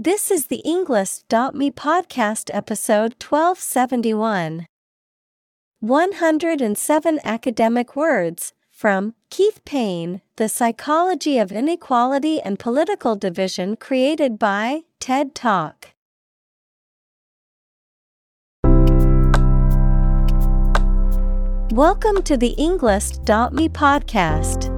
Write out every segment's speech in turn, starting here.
This is the Englist.me podcast episode 1271. 107 academic words from Keith Payne, The Psychology of Inequality and Political Division created by TED Talk. Welcome to the Englist.me podcast.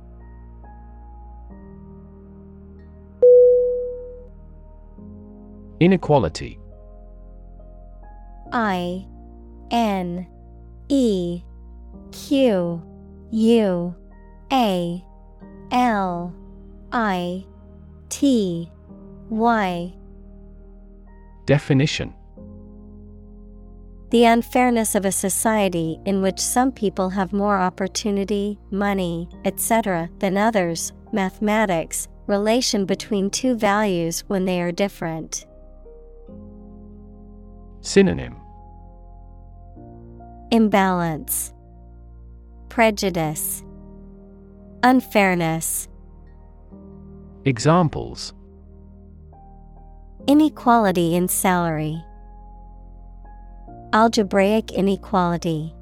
Inequality I N E Q U A L I T Y Definition The unfairness of a society in which some people have more opportunity, money, etc., than others, mathematics, relation between two values when they are different. Synonym Imbalance, Prejudice, Unfairness. Examples Inequality in salary, Algebraic inequality.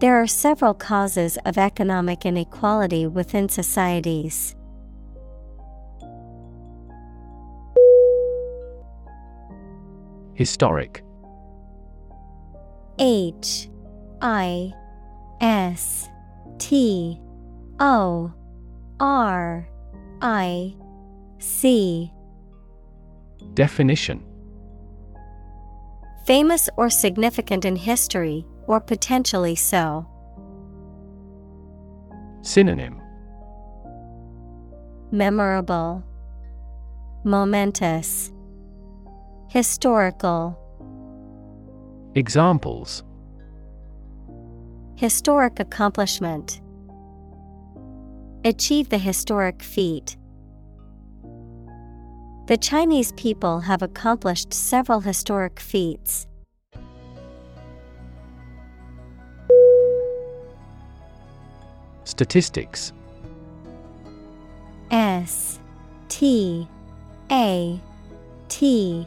There are several causes of economic inequality within societies. Historic. H I S T O R I C. Definition. Famous or significant in history, or potentially so. Synonym. Memorable, Momentous, Historical. Examples Historic accomplishment. Achieve the historic feat. The Chinese people have accomplished several historic feats. Statistics S T A T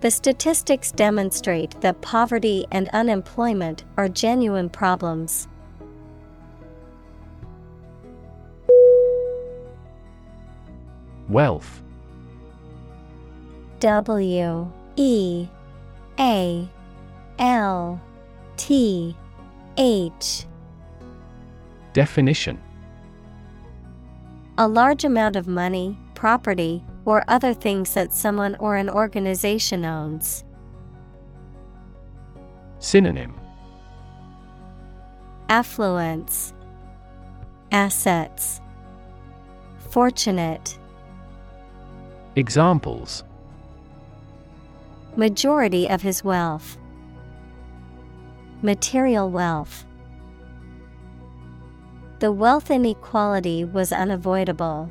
The statistics demonstrate that poverty and unemployment are genuine problems. Wealth. W E A L T H. Definition. A large amount of money, property, or other things that someone or an organization owns. Synonym Affluence, Assets, Fortunate. Examples Majority of his wealth, Material wealth. The wealth inequality was unavoidable.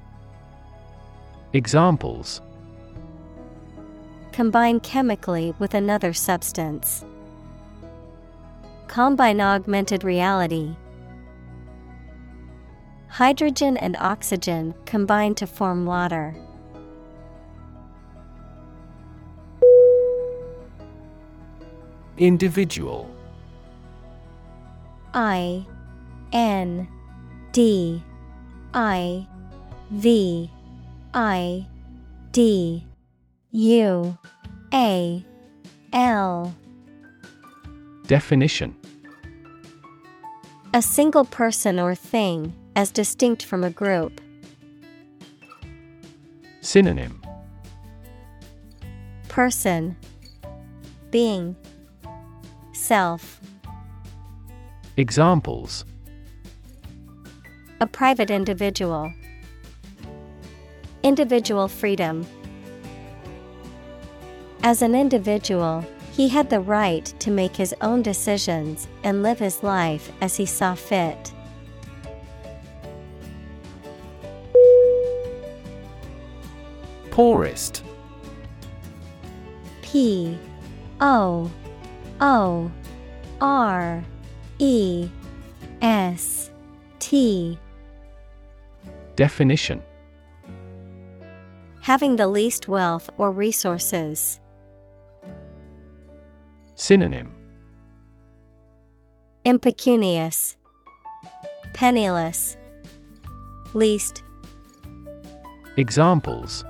Examples Combine chemically with another substance. Combine augmented reality. Hydrogen and oxygen combine to form water. Individual I N D I V I D U A L. Definition. A single person or thing, as distinct from a group. Synonym. Person. Being. Self. Examples. A private individual. Individual freedom. As an individual, he had the right to make his own decisions and live his life as he saw fit. Poorest P O O R E S T Definition Having the least wealth or resources. Synonym Impecunious, Penniless, Least, Examples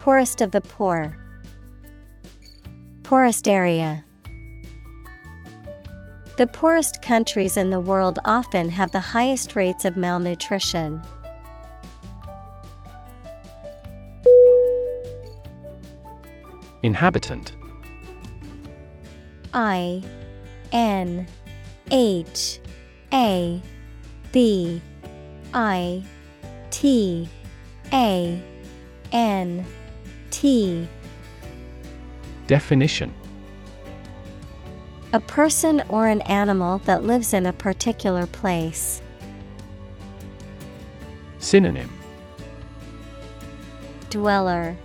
Poorest of the poor, Poorest area. The poorest countries in the world often have the highest rates of malnutrition. Inhabitant. I N H A B I T A N T. Definition. A person or an animal that lives in a particular place. Synonym. Dweller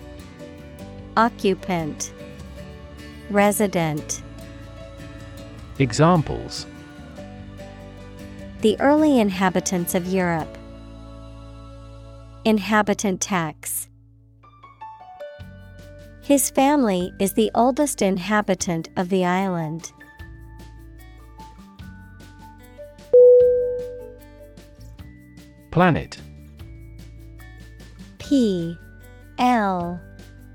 Occupant Resident Examples The early inhabitants of Europe. Inhabitant tax. His family is the oldest inhabitant of the island. Planet P L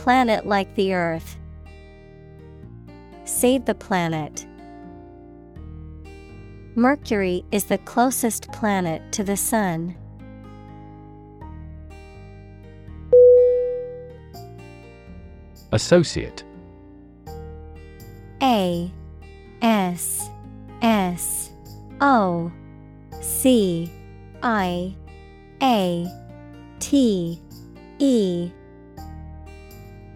Planet like the Earth. Save the planet. Mercury is the closest planet to the Sun. Associate A S S O C I A T E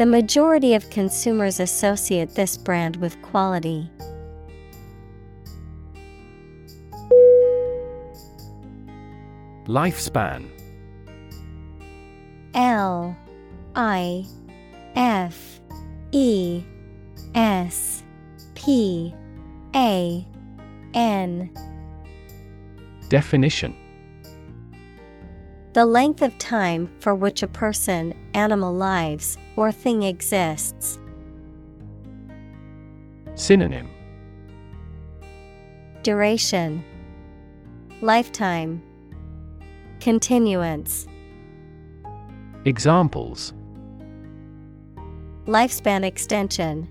The majority of consumers associate this brand with quality. Lifespan. L I F E S P A N. Definition. The length of time for which a person, animal lives, or thing exists. Synonym. Duration. Lifetime. Continuance. Examples. Lifespan extension.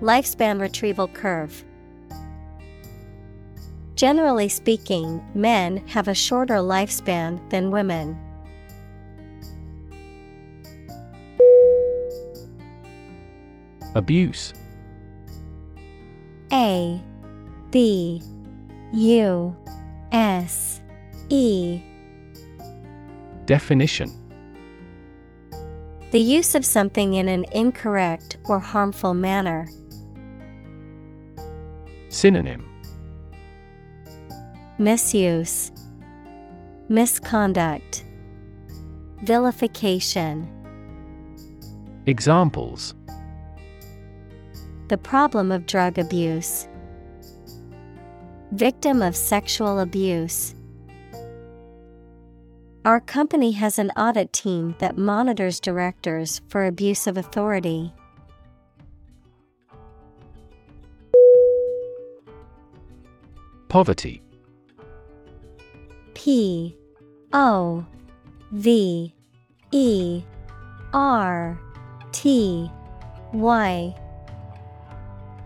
Lifespan retrieval curve. Generally speaking, men have a shorter lifespan than women. Abuse. A B U S E. Definition. The use of something in an incorrect or harmful manner. Synonym. Misuse, Misconduct, Vilification. Examples The problem of drug abuse. Victim of sexual abuse. Our company has an audit team that monitors directors for abuse of authority. Poverty P O V E R T Y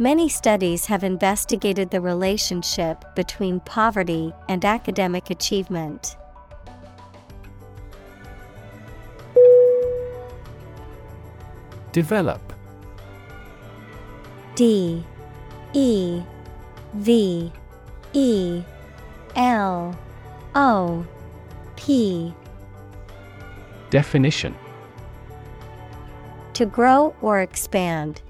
Many studies have investigated the relationship between poverty and academic achievement. Develop. D E V E L O P. Definition. To grow or expand,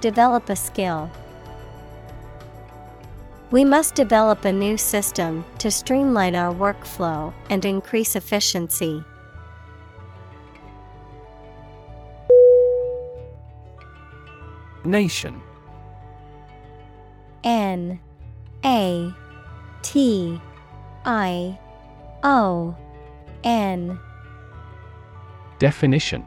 Develop a skill. We must develop a new system to streamline our workflow and increase efficiency. Nation. N. A. T. I. O. N. Definition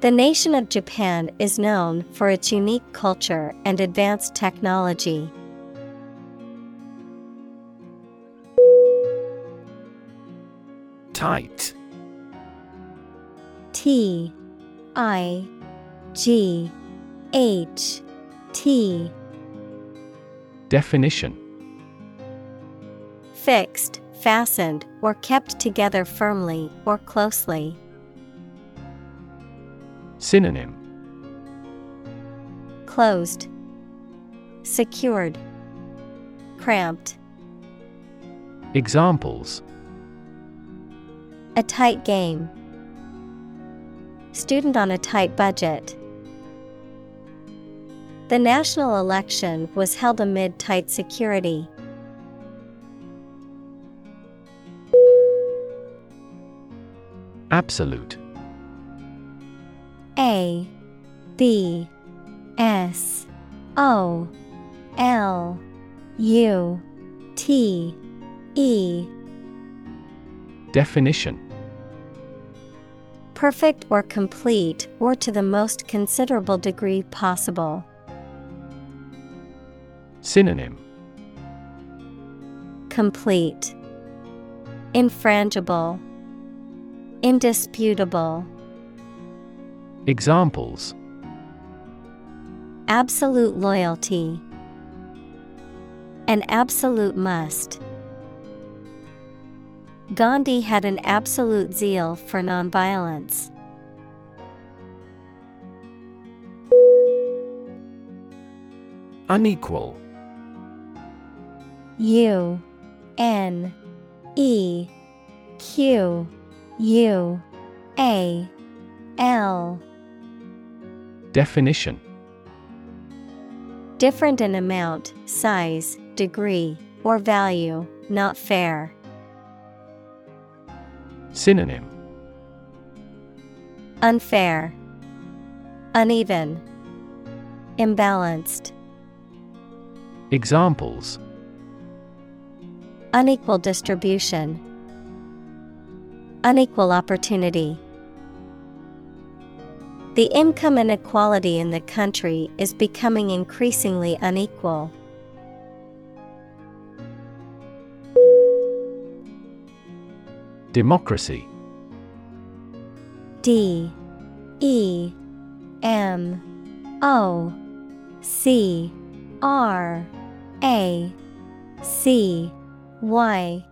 The nation of Japan is known for its unique culture and advanced technology. Tight T I G H T Definition Fixed, fastened, or kept together firmly or closely. Synonym Closed, Secured, Cramped. Examples A tight game. Student on a tight budget. The national election was held amid tight security. Absolute A B S O L U T E. Definition. Perfect or complete or to the most considerable degree possible. Synonym. Complete. Infrangible. Indisputable Examples Absolute loyalty An absolute must. Gandhi had an absolute zeal for nonviolence. Unequal U N E Q U A L Definition Different in amount, size, degree, or value, not fair. Synonym Unfair, Uneven, Imbalanced. Examples Unequal distribution, Unequal opportunity. The income inequality in the country is becoming increasingly unequal. Democracy. D. E. M. O. C. R. A. C. Y.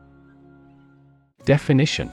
Definition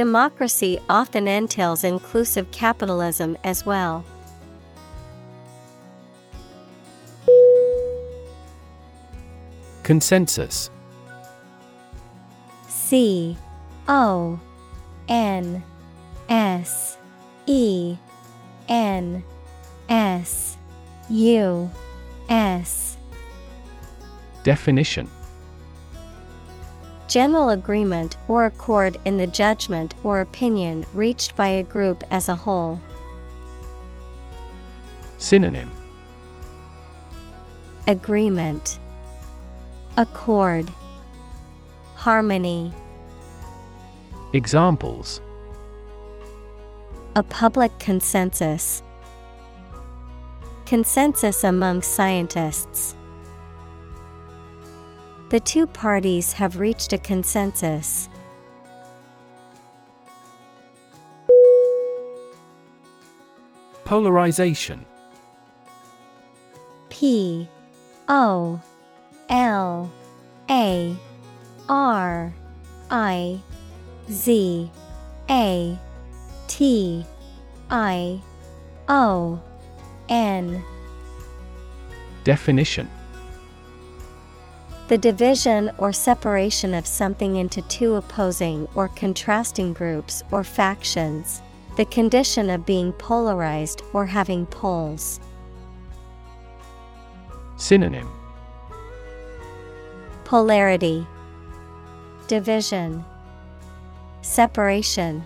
Democracy often entails inclusive capitalism as well. Consensus. C O N S E N S U S. Definition General agreement or accord in the judgment or opinion reached by a group as a whole. Synonym Agreement Accord Harmony Examples A public consensus. Consensus among scientists. The two parties have reached a consensus. Polarization. P O L A R I Z A T I O N. Definition The division or separation of something into two opposing or contrasting groups or factions, the condition of being polarized or having poles. Synonym. Polarity. Division. Separation.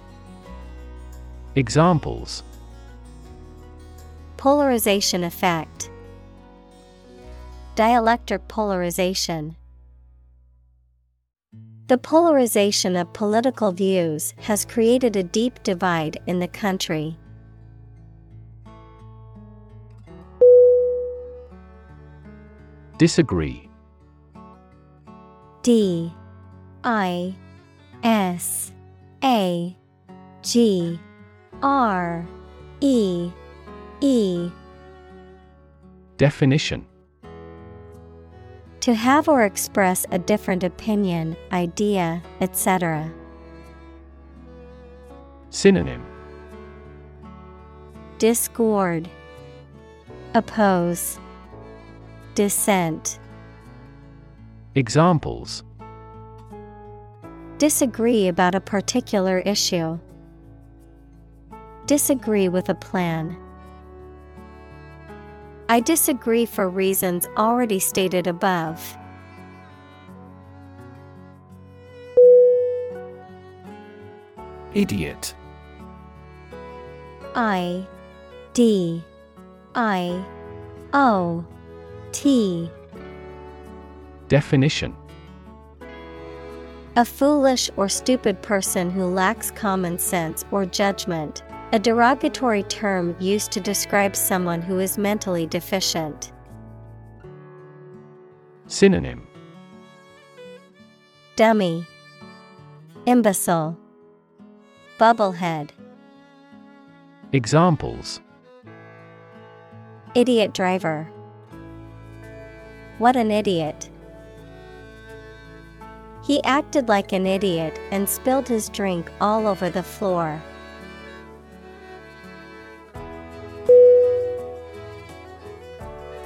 Examples. Polarization effect Dielectric polarization. The polarization of political views has created a deep divide in the country. Disagree. D. I. S. A. G. R. E. E. Definition To have or express a different opinion, idea, etc. Synonym Discord Oppose Dissent Examples Disagree about a particular issue. Disagree with a plan. I disagree for reasons already stated above. Idiot. I D I O T. Definition. A foolish or stupid person who lacks common sense or judgment, a derogatory term used to describe someone who is mentally deficient. Synonym Dummy, Imbecile, Bubblehead, Examples Idiot driver. What an idiot! He acted like an idiot and spilled his drink all over the floor.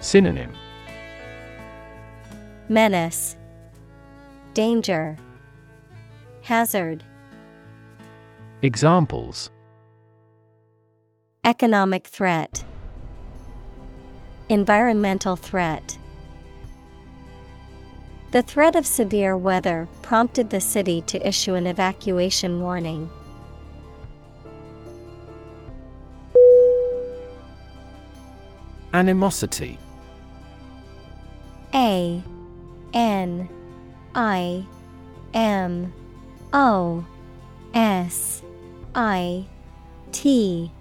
Synonym. Menace, Danger, Hazard, Examples. Economic threat, Environmental threat. The threat of severe weather prompted the city to issue an evacuation warning. Animosity A N I M O S I T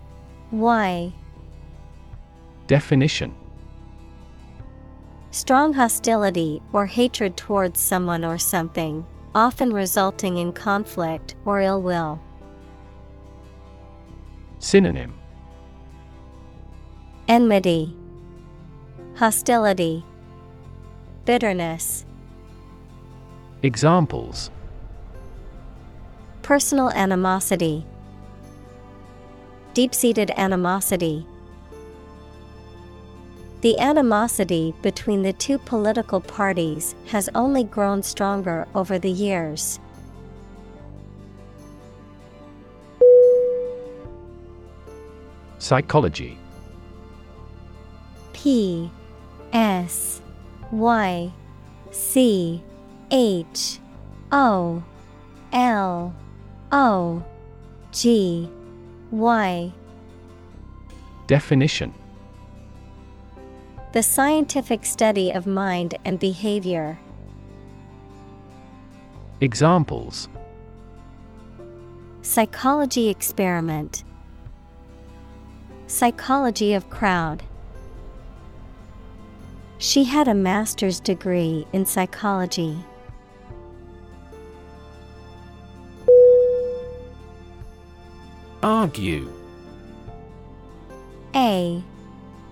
Y. Definition. Strong hostility or hatred towards someone or something, often resulting in conflict or ill will. Synonym. Enmity, Hostility, Bitterness, Examples Personal animosity, Deep seated animosity. The animosity between the two political parties has only grown stronger over the years. Psychology P S Y C H O L O G Y. Definition The scientific study of mind and behavior. Examples Psychology experiment. Psychology of crowd. She had a master's degree in psychology. Argue. A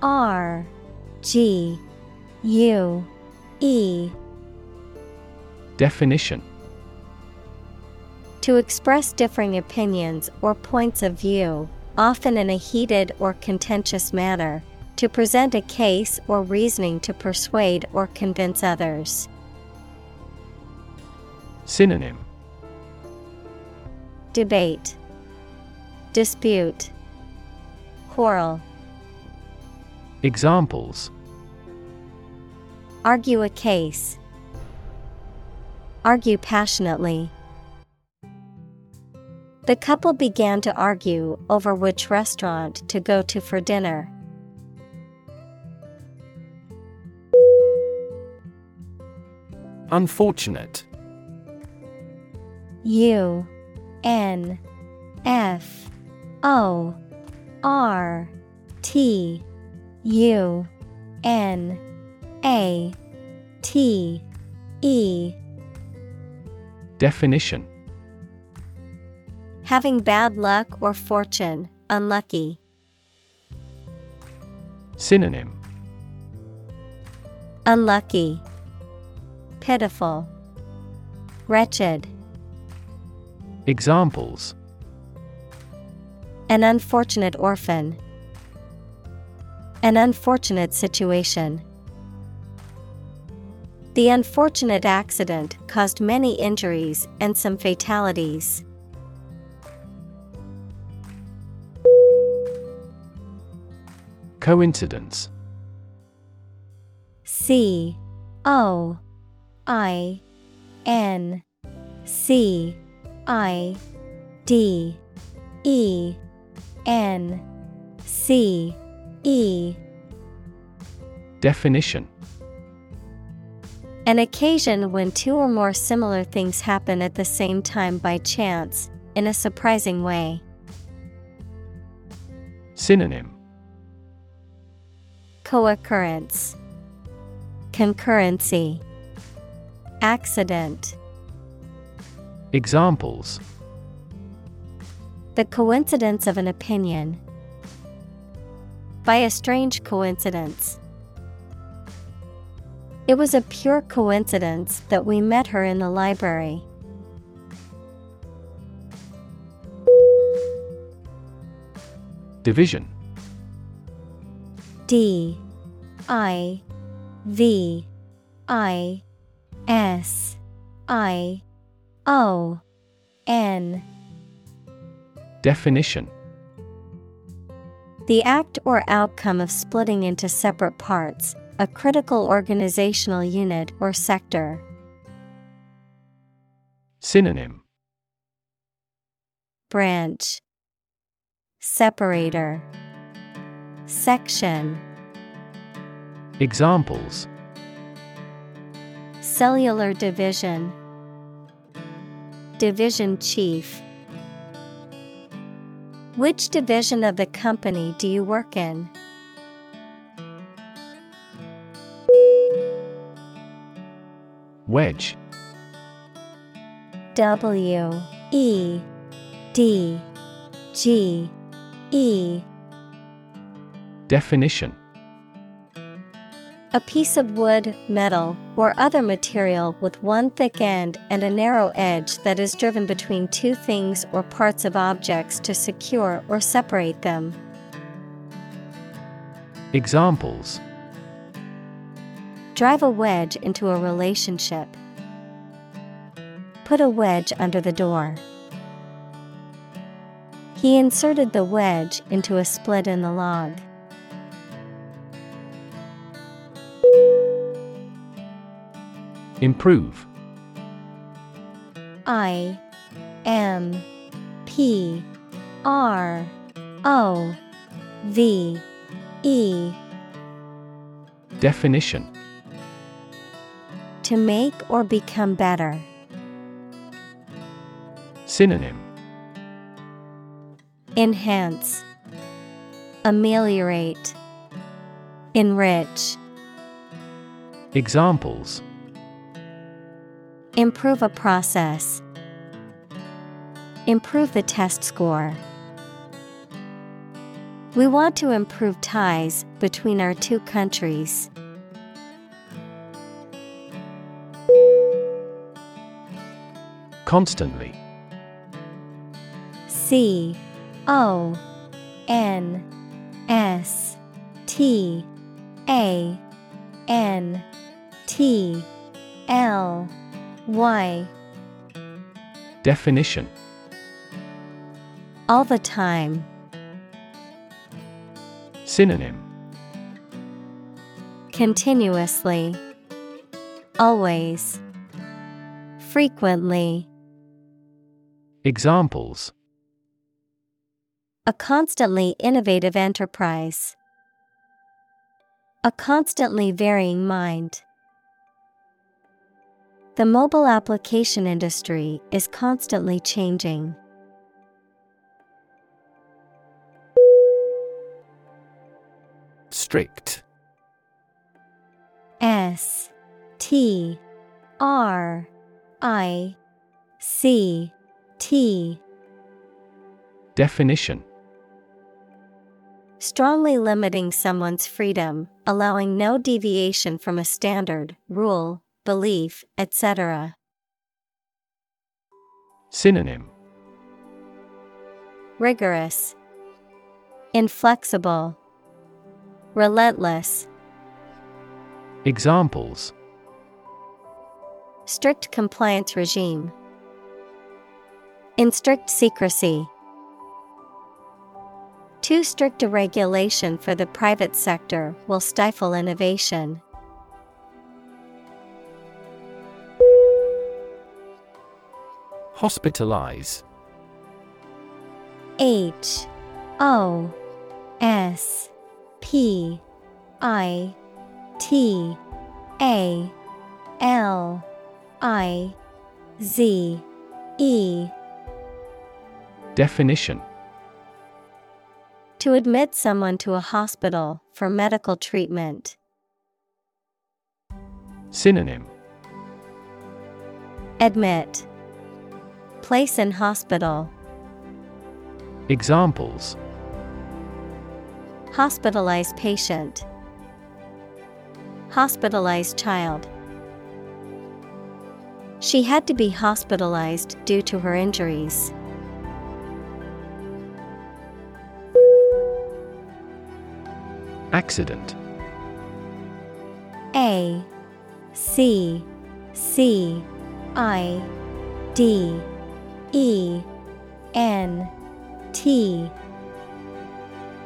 R G U E. Definition. To express differing opinions or points of view, often in a heated or contentious manner, to present a case or reasoning to persuade or convince others. Synonym Debate, Dispute, Quarrel. Examples Argue a case. Argue passionately. The couple began to argue over which restaurant to go to for dinner. Unfortunate. U N F O R T U N A T E. Definition. Having bad luck or fortune, unlucky. Synonym. Unlucky, Pitiful, Wretched. Examples An unfortunate orphan. An unfortunate situation. The unfortunate accident caused many injuries and some fatalities. Coincidence C O I N C I D E N C E Definition. An occasion when two or more similar things happen at the same time by chance, in a surprising way. Synonym. Co-occurrence. Concurrency Accident Examples The coincidence of an opinion. By a strange coincidence. It was a pure coincidence that we met her in the library. Division D I V I S I O N. Definition. The act or outcome of splitting into separate parts, a critical organizational unit or sector. Synonym. Branch. Separator. Section. Examples Cellular division. Division chief. Which division of the company do you work in? Wedge. W E D G E. Definition A piece of wood, metal, or other material with one thick end and a narrow edge that is driven between two things or parts of objects to secure or separate them. Examples Drive a wedge into a relationship. Put a wedge under the door. He inserted the wedge into a split in the log. Improve. I M P R O V E Definition To make or become better. Synonym Enhance, Ameliorate, Enrich. Examples Improve a process. Improve the test score. We want to improve ties between our two countries. Constantly. C O N S T A N T L Y Definition All the time. Synonym Continuously. Always. Frequently. Examples A constantly innovative enterprise. A constantly varying mind. The mobile application industry is constantly changing. Strict. S T R I C T Definition Strongly limiting someone's freedom, allowing no deviation from a standard, rule, belief, etc. Synonym Rigorous, Inflexible, Relentless, Examples Strict compliance regime. In strict secrecy. Too strict a regulation for the private sector will stifle innovation. Hospitalize. H O S P I T A L I Z E Definition To admit someone to a hospital for medical treatment. Synonym Admit Place in hospital. Examples Hospitalized patient. Hospitalized child. She had to be hospitalized due to her injuries. Accident A C C I D E N T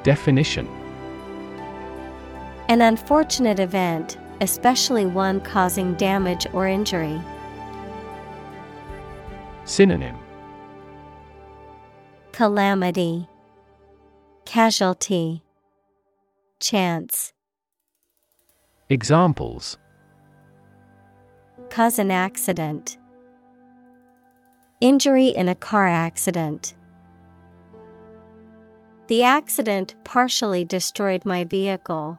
Definition An unfortunate event, especially one causing damage or injury. Synonym Calamity, Casualty, Chance. Examples Cause an accident. Injury in a car accident. The accident partially destroyed my vehicle.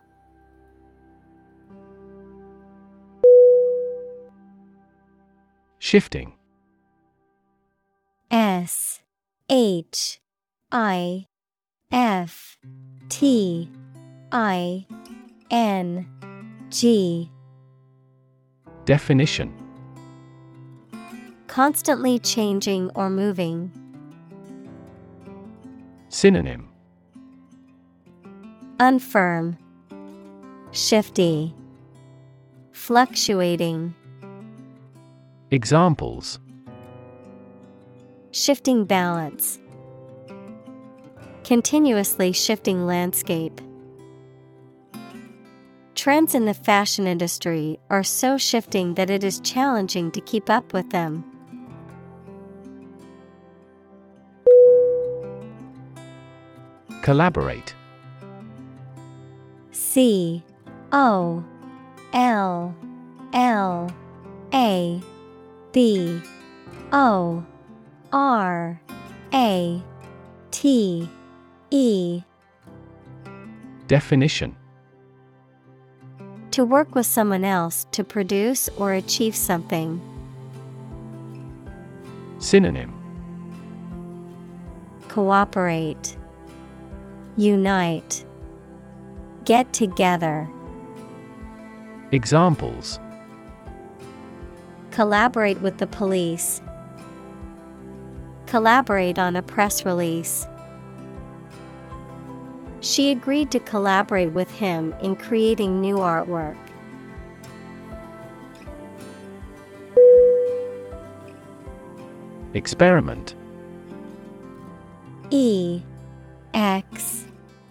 Shifting S H I F T I N G Definition Constantly changing or moving. Synonym Unfirm, Shifty, Fluctuating. Examples Shifting balance. Continuously shifting landscape. Trends in the fashion industry are so shifting that it is challenging to keep up with them. Collaborate. C O L L A B O R A T E Definition To work with someone else to produce or achieve something. Synonym Cooperate, Unite, Get together. Examples Collaborate with the police. Collaborate on a press release. She agreed to collaborate with him in creating new artwork. Experiment E X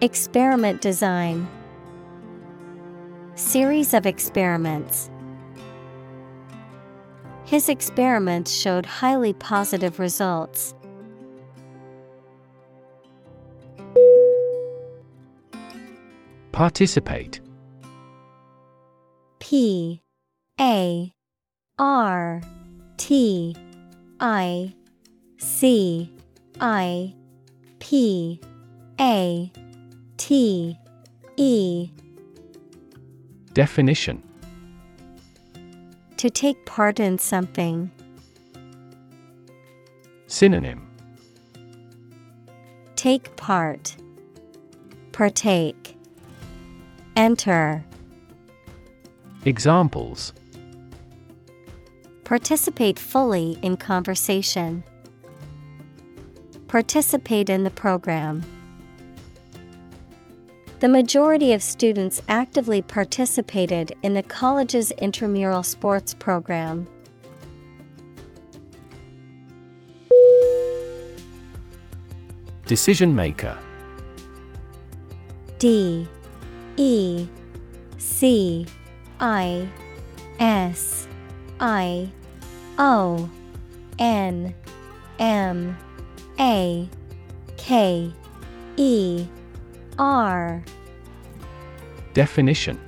Experiment design Series of experiments. His experiments showed highly positive results. Participate P A R T I C I P A T E Definition To take part in something. Synonym Take part. Partake. Enter. Examples Participate fully in conversation. Participate in the program. The majority of students actively participated in the college's intramural sports program. Decision Maker. D. E. C. I. S. I. O. N. M. A. K. E R Definition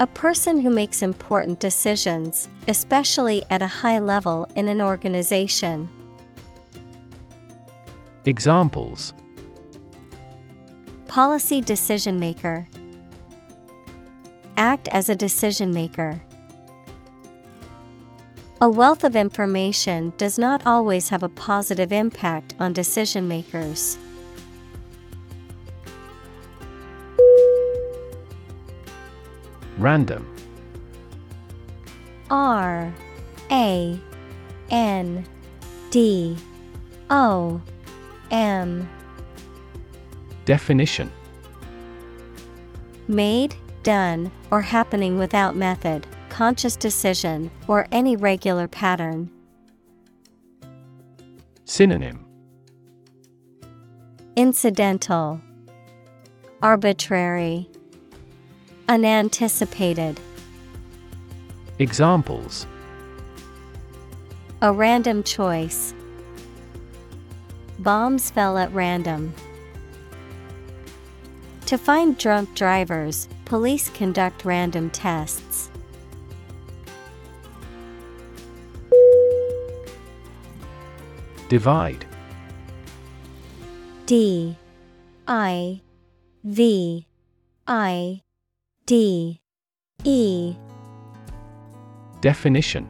A person who makes important decisions, especially at a high level in an organization. Examples Policy decision maker. Act as a decision maker. A wealth of information does not always have a positive impact on decision makers. Random. R A N D O M. Definition. Made, done, or happening without method, conscious decision, or any regular pattern. Synonym. Incidental, Arbitrary, Unanticipated. Examples A random choice. Bombs fell at random. To find drunk drivers, police conduct random tests. Divide D I V I D E Definition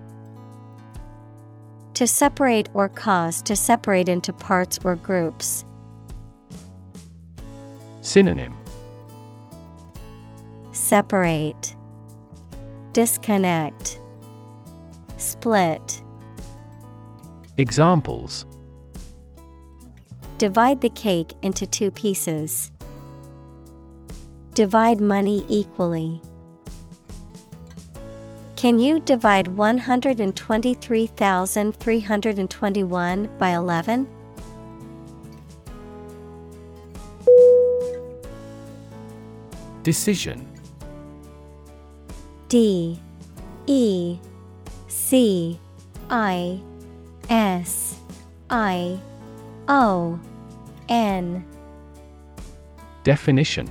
To separate or cause to separate into parts or groups. Synonym Separate, Disconnect, Split. Examples Divide the cake into two pieces. Divide money equally. Can you divide 123,321 by 11? Decision. D. E. C. I. S. I. O. N. Definition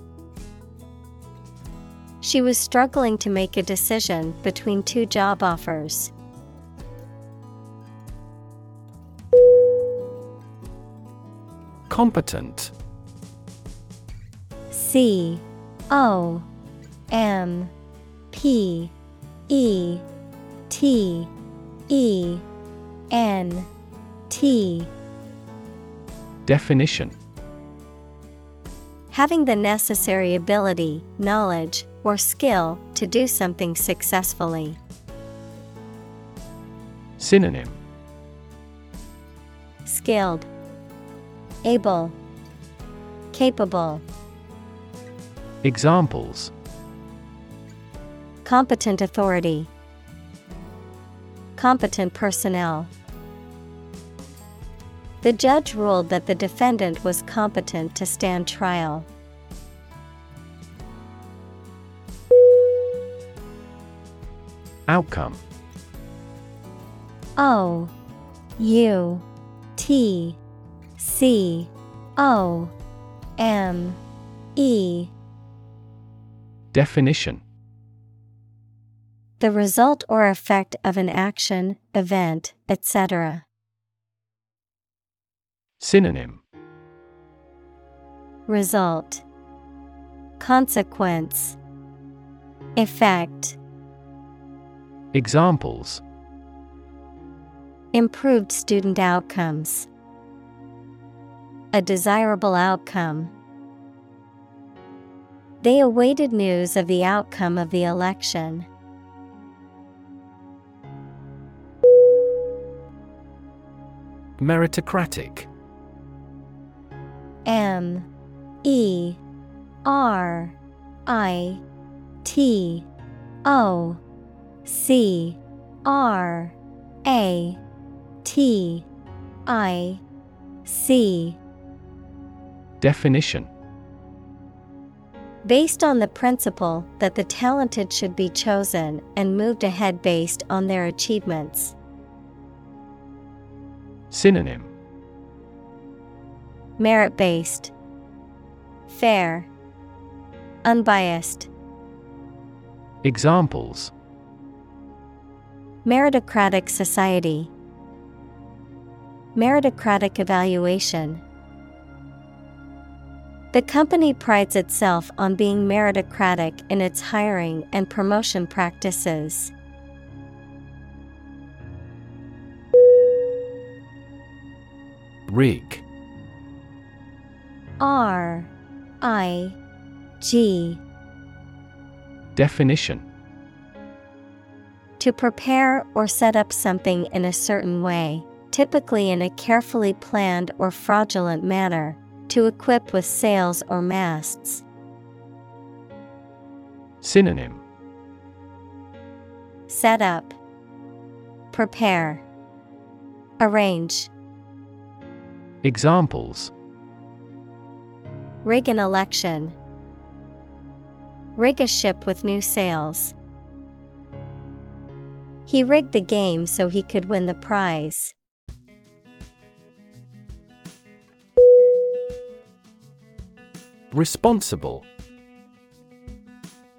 She was struggling to make a decision between two job offers. Competent. C O M P E T E N T. Definition. Having the necessary ability, knowledge, or skill to do something successfully. Synonym Skilled, Able, Capable. Examples Competent authority. Competent personnel. The judge ruled that the defendant was competent to stand trial. Outcome. O U T C O M E. Definition. The result or effect of an action, event, etc. Synonym. Result. Consequence. Effect Examples. Improved student outcomes. A desirable outcome. They awaited news of the outcome of the election. Meritocratic. M. E. R. I. T. O C R A T I C Definition. Based on the principle that the talented should be chosen and moved ahead based on their achievements. Synonym. Merit based, Fair, Unbiased. Examples Meritocratic society, Meritocratic evaluation. The company prides itself on being meritocratic in its hiring and promotion practices. Rig R I G Definition To prepare or set up something in a certain way, typically in a carefully planned or fraudulent manner, to equip with sails or masts. Synonym Set up, Prepare, Arrange. Examples Rig an election. Rig a ship with new sails. He rigged the game so he could win the prize. Responsible.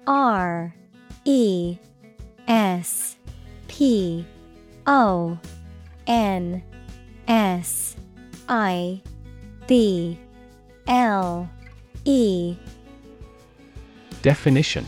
R E S P O N S I B L E. Definition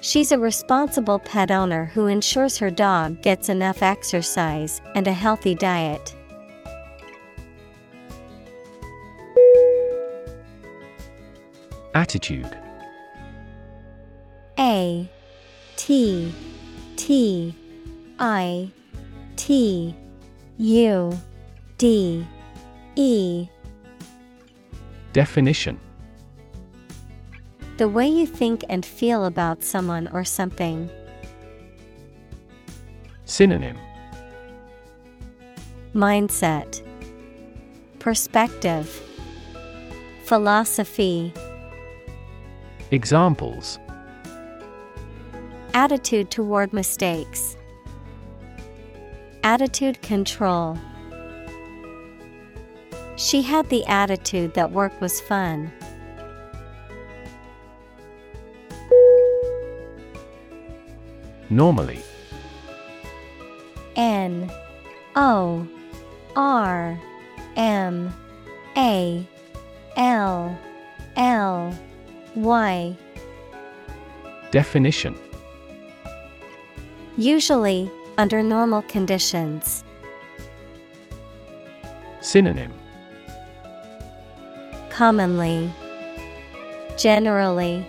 She's a responsible pet owner who ensures her dog gets enough exercise and a healthy diet. Attitude. A T T I T U D E. Definition The way you think and feel about someone or something. Synonym Mindset Perspective Philosophy Examples Attitude toward mistakes. Attitude control. She had the attitude that work was fun. Normally. N O R M A L L Y. Definition. Usually, under normal conditions. Synonym. Commonly, Generally,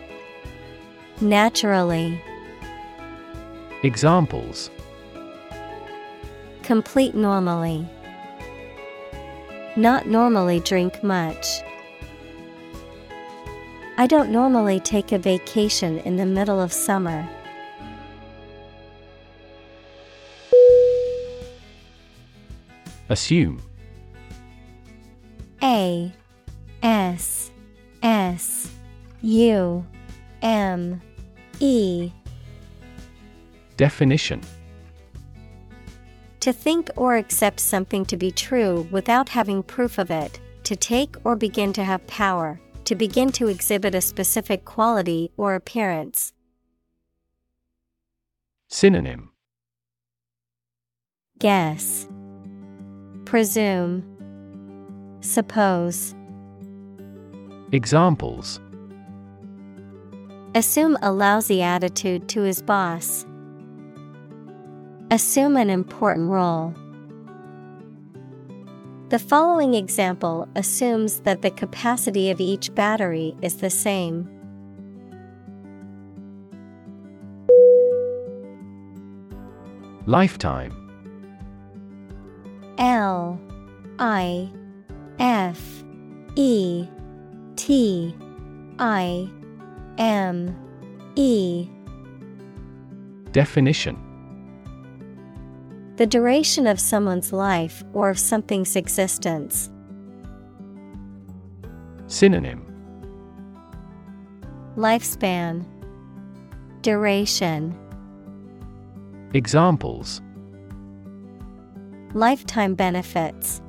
Naturally. Examples Complete normally. Not normally drink much. I don't normally take a vacation in the middle of summer. Assume A S S U M E Definition To think or accept something to be true without having proof of it, to take or begin to have power, to begin to exhibit a specific quality or appearance. Synonym Guess, Presume, Suppose. Examples Assume a lousy attitude to his boss. Assume an important role. The following example assumes that the capacity of each battery is the same. Lifetime L I F E T I M E Definition The duration of someone's life or of something's existence. Synonym Lifespan Duration Examples Lifetime benefits.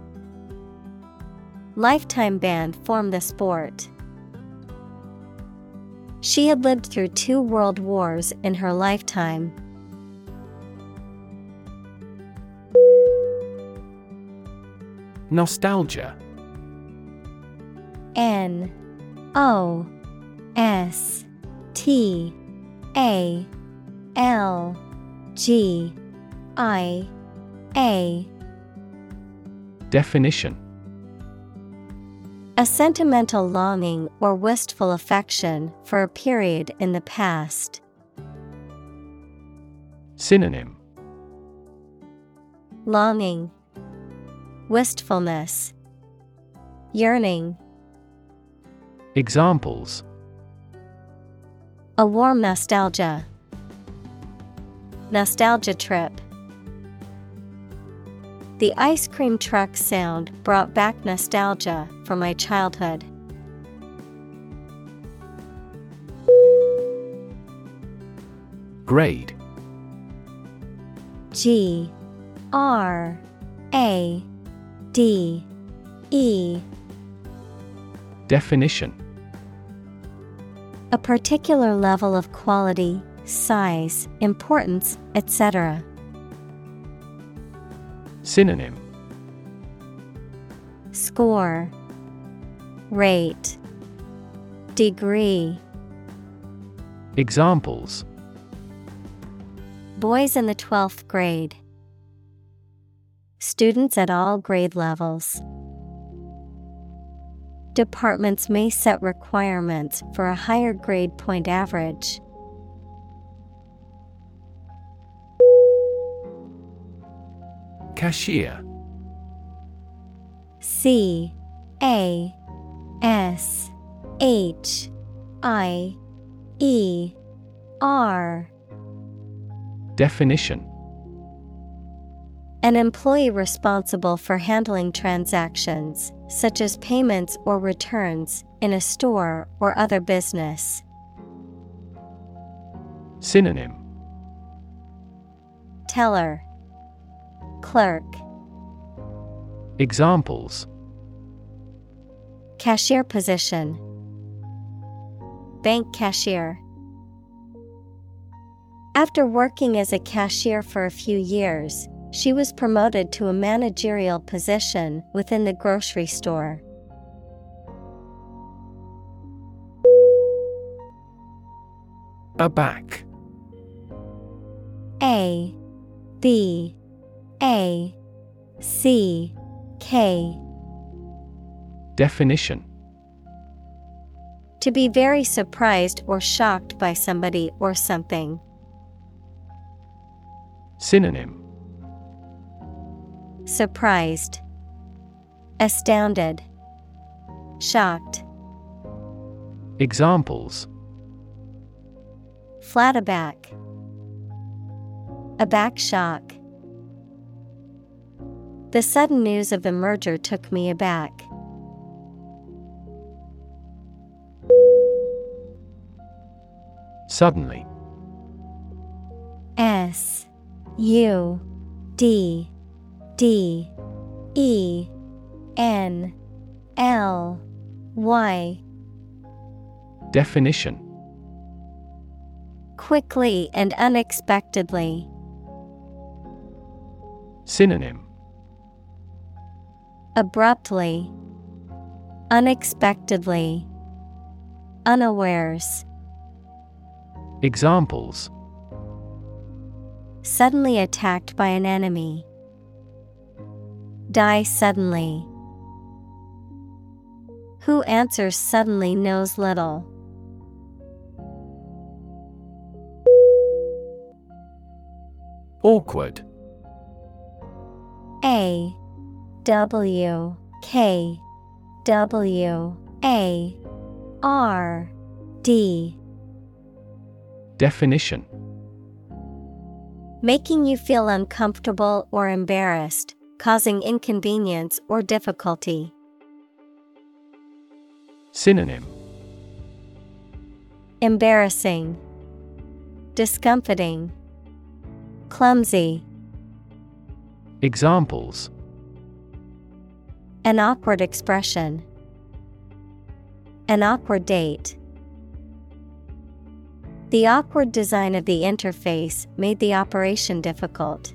Lifetime ban form the sport. She had lived through two world wars in her lifetime. Nostalgia. N O S T A L G I A. Definition. A sentimental longing or wistful affection for a period in the past. Synonym. Longing, Wistfulness, Yearning. Examples A warm nostalgia. Nostalgia trip. The ice cream truck sound brought back nostalgia for my childhood. Grade G R A D E. Definition. A particular level of quality, size, importance, etc. Synonym. Score. Rate. Degree. Examples. Boys in the 12th grade. Students at all grade levels. Departments may set requirements for a higher grade point average. Cashier C A S H I E R Definition An employee responsible for handling transactions, such as payments or returns, in a store or other business. Synonym. Teller. Clerk. Examples. Cashier position. Bank cashier. After working as a cashier for a few years, she was promoted to a managerial position within the grocery store. Aback A B A C K Definition To be very surprised or shocked by somebody or something. Synonym Surprised, Astounded, Shocked, Examples. Flat aback, A back shock. The sudden news of the merger took me aback. Suddenly. S U D D E N L Y Definition Quickly and unexpectedly. Synonym Abruptly, Unexpectedly, Unawares. Examples Suddenly attacked by an enemy. Die suddenly. Who answers suddenly knows little. Awkward A W K W A R D Definition Making you feel uncomfortable or embarrassed, causing inconvenience or difficulty. Synonym Embarrassing, Discomfiting, Clumsy, Examples An awkward expression, An awkward date. The awkward design of the interface made the operation difficult.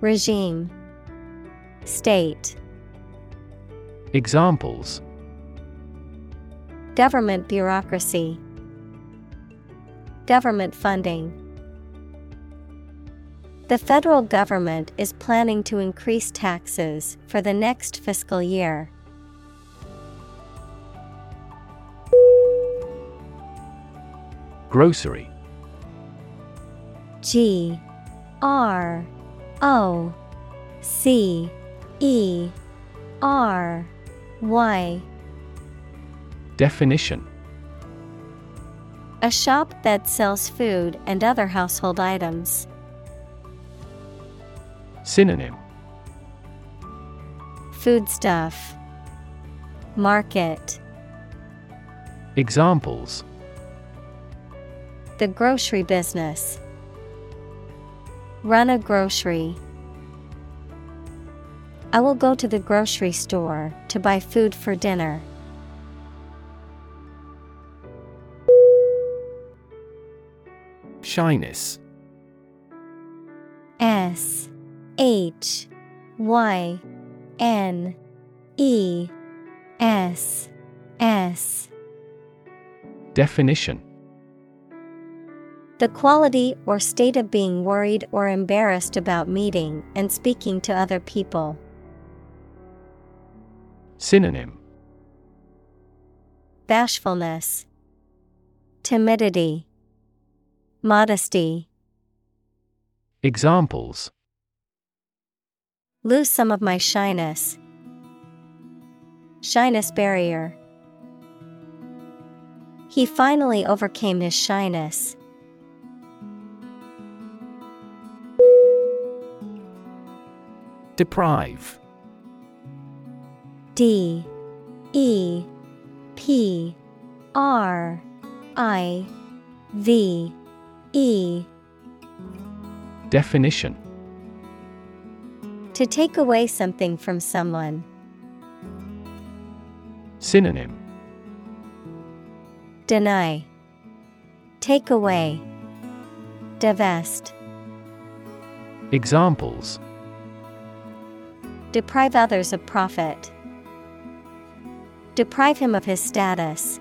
Regime. State. Examples. Government bureaucracy, Government funding. The federal government is planning to increase taxes for the next fiscal year. Grocery. G R O C E R Y Definition. A shop that sells food and other household items. Synonym. Foodstuff. Market. Examples. The grocery business. Run a grocery. I will go to the grocery store to buy food for dinner. Shyness S H Y N E S S Definition The quality or state of being worried or embarrassed about meeting and speaking to other people. Synonym Bashfulness, Timidity, Modesty. Examples Lose some of my shyness. Shyness barrier. He finally overcame his shyness. Deprive D E P R I V E Definition To take away something from someone. Synonym Deny. Take away. Divest. Examples Deprive others of profit. Deprive him of his status.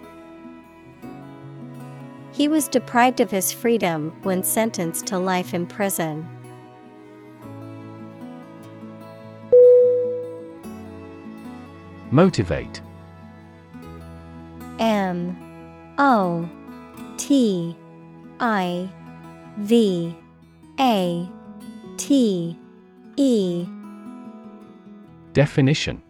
He was deprived of his freedom when sentenced to life in prison. Motivate M O T I V A T E Definition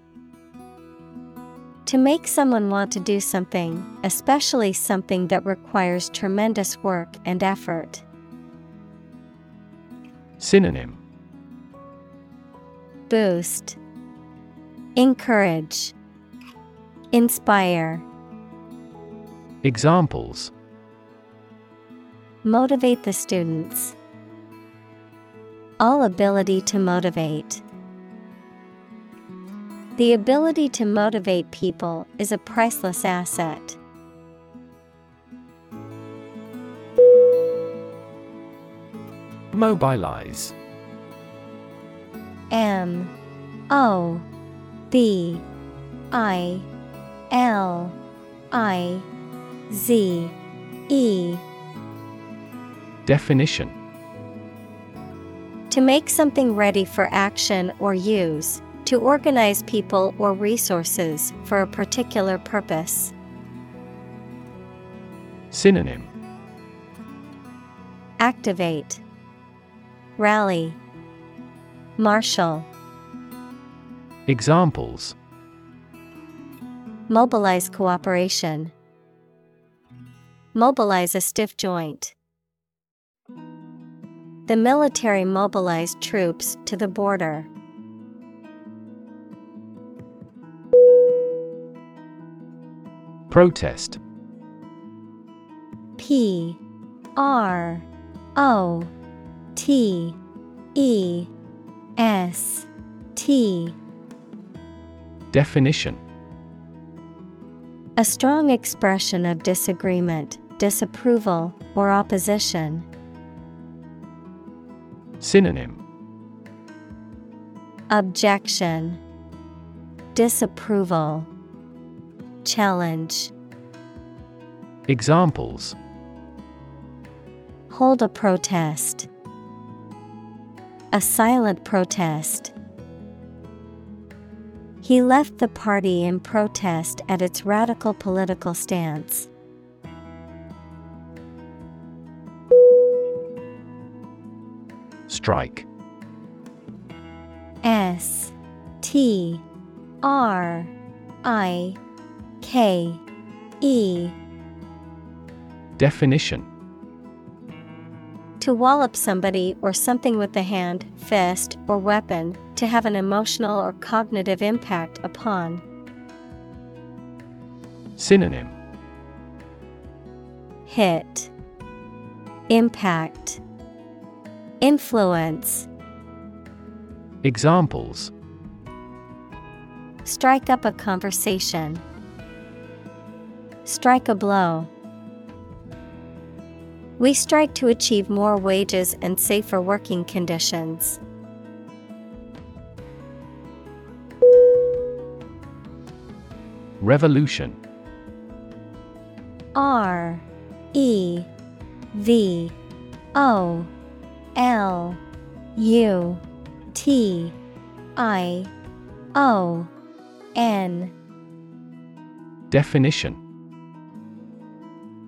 To make someone want to do something, especially something that requires tremendous work and effort. Synonym Boost, Encourage, Inspire, Examples Motivate the students. All ability to motivate. The ability to motivate people is a priceless asset. Mobilize. M O B I L I Z E. Definition. To make something ready for action or use, to organize people or resources for a particular purpose. Synonym Activate, Rally, Marshal. Examples Mobilize cooperation. Mobilize a stiff joint. The military mobilized troops to the border. Protest. P R O T E S T. Definition. A strong expression of disagreement, disapproval, or opposition. Synonym. Objection, Disapproval, Challenge. Examples Hold a protest. A silent protest. He left the party in protest at its radical political stance. Strike S T R I K E. Definition. To wallop somebody or something with the hand, fist, or weapon, to have an emotional or cognitive impact upon. Synonym. Hit. Impact. Influence. Examples. Strike up a conversation. Strike a blow. We strike to achieve more wages and safer working conditions. Revolution R E V O L U T I O N Definition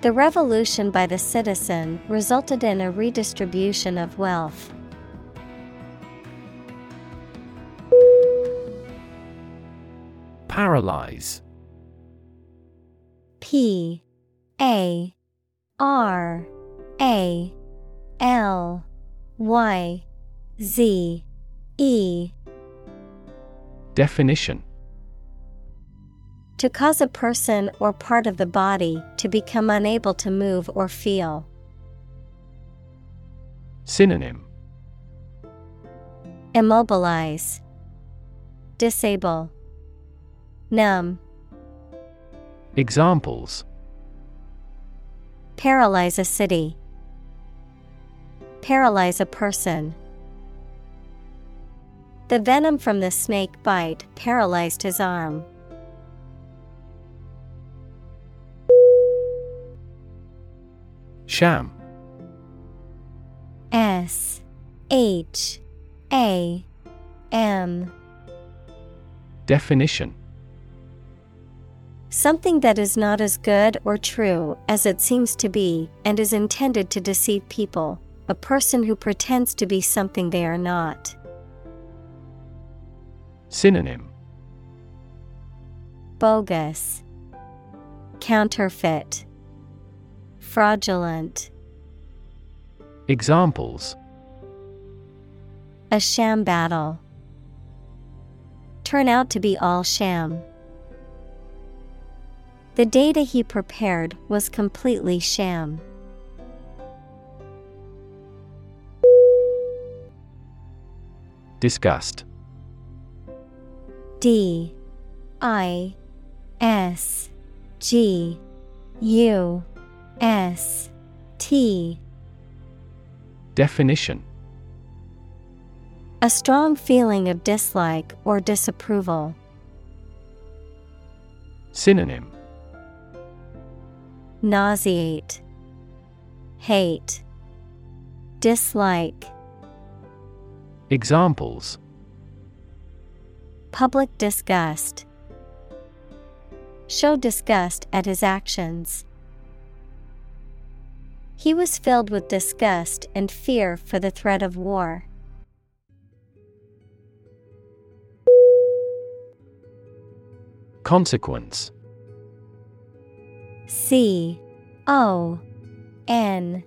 The revolution by the citizen resulted in a redistribution of wealth. Paralyze. P A R A L Y Z E. Definition To cause a person or part of the body to become unable to move or feel. Synonym Immobilize, Disable, Numb, Examples Paralyze a city, Paralyze a person. The venom from the snake bite paralyzed his arm. Sham. S H A M. Definition. Something that is not as good or true as it seems to be and is intended to deceive people, a person who pretends to be something they are not. Synonym. Bogus, Counterfeit, Fraudulent, Examples. A sham battle. Turn out to be all sham. The data he prepared was completely sham. Disgust. D. I. S. G. U S T Definition A strong feeling of dislike or disapproval. Synonym Nauseate, Hate, Dislike. Examples Public disgust. Show disgust at his actions. He was filled with disgust and fear for the threat of war. Consequence. C O N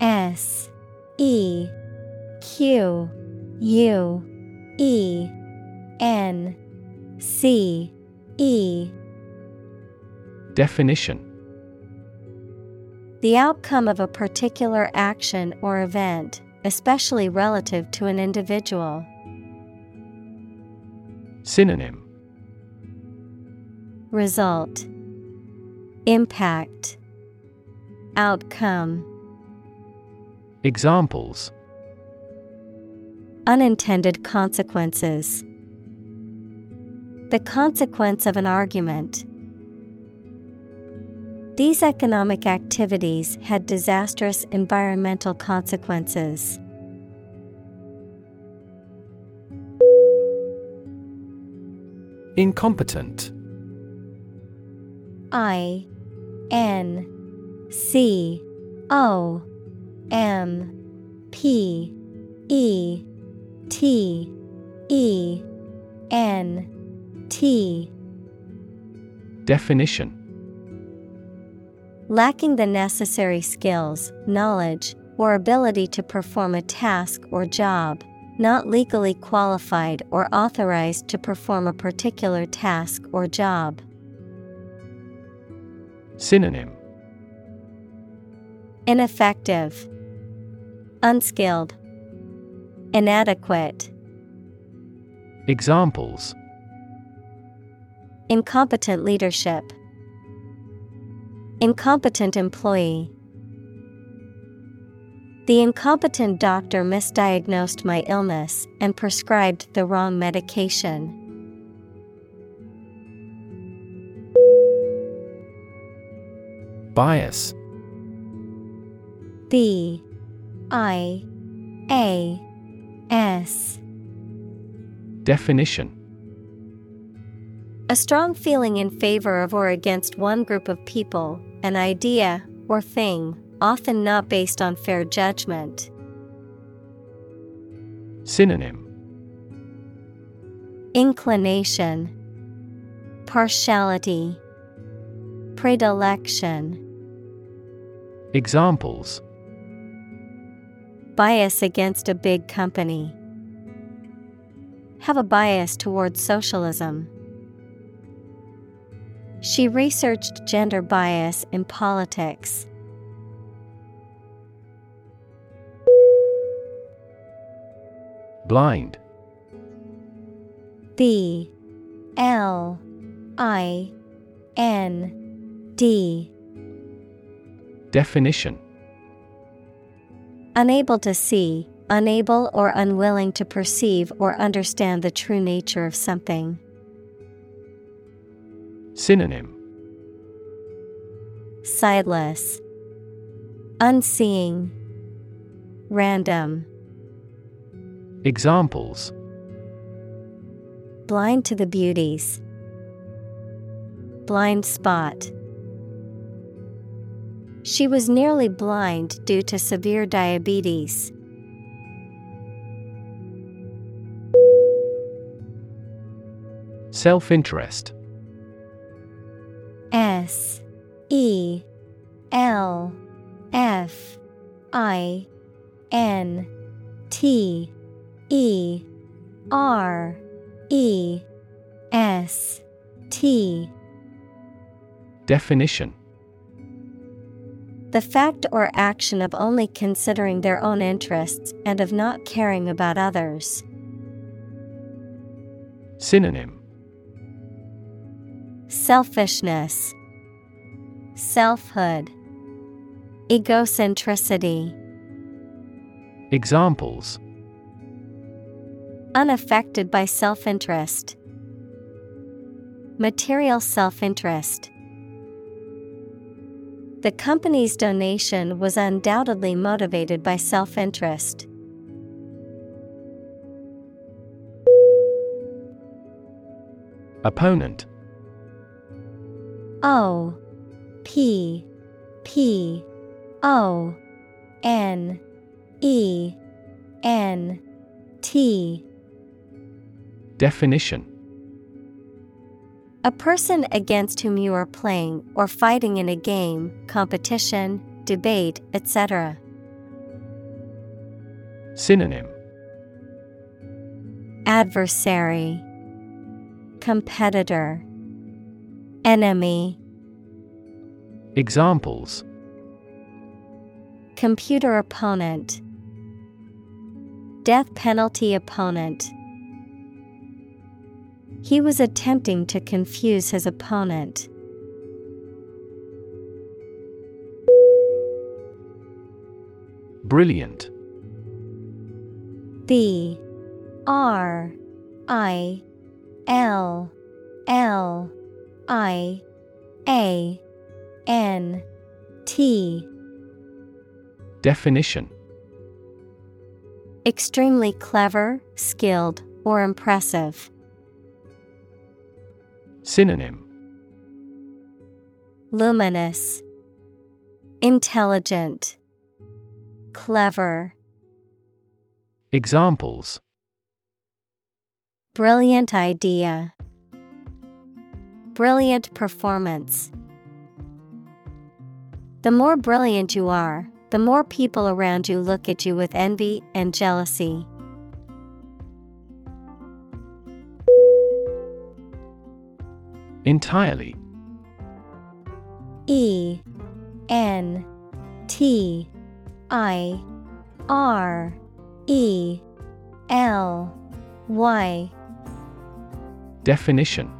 S E Q U E N C E. Definition The outcome of a particular action or event, especially relative to an individual. Synonym Result Impact Outcome Examples Unintended consequences. The consequence of an argument. These economic activities had disastrous environmental consequences. Incompetent. I N C O M P E T E N T. Definition Lacking the necessary skills, knowledge, or ability to perform a task or job, not legally qualified or authorized to perform a particular task or job. Synonym. Ineffective, Unskilled, Inadequate, Examples. Incompetent leadership, Incompetent employee. The incompetent doctor misdiagnosed my illness and prescribed the wrong medication. Bias. B. I. A. S. Definition. A strong feeling in favor of or against one group of people, an idea, or thing, often not based on fair judgment. Synonym Inclination, Partiality, Predilection. Examples Bias against a big company. Have a bias towards socialism. She researched gender bias in politics. Blind. B. L. I. N. D. Definition. Unable to see, unable or unwilling to perceive or understand the true nature of something. Synonym. Sightless, Unseeing, Random, Examples. Blind to the beauties, Blind spot. She was nearly blind due to severe diabetes. Self interest S E L F I N T E R E S T. Definition. The fact or action of only considering their own interests and of not caring about others. Synonym Selfishness, Selfhood, Egocentricity. Examples Unaffected by self interest. Material self interest. The company's donation was undoubtedly motivated by self interest. Opponent O P P O N E N T Definition. A person against whom you are playing or fighting in a game, competition, debate, etc. Synonym. Adversary, Competitor, Enemy. Examples Computer opponent, Death penalty opponent. He was attempting to confuse his opponent. Brilliant. B R I L L I A N T. Definition Extremely clever, skilled, or impressive. Synonym Luminous, Intelligent, Clever. Examples Brilliant idea. Brilliant performance. The more brilliant you are, the more people around you look at you with envy and jealousy. Entirely. E N T I R E L Y Definition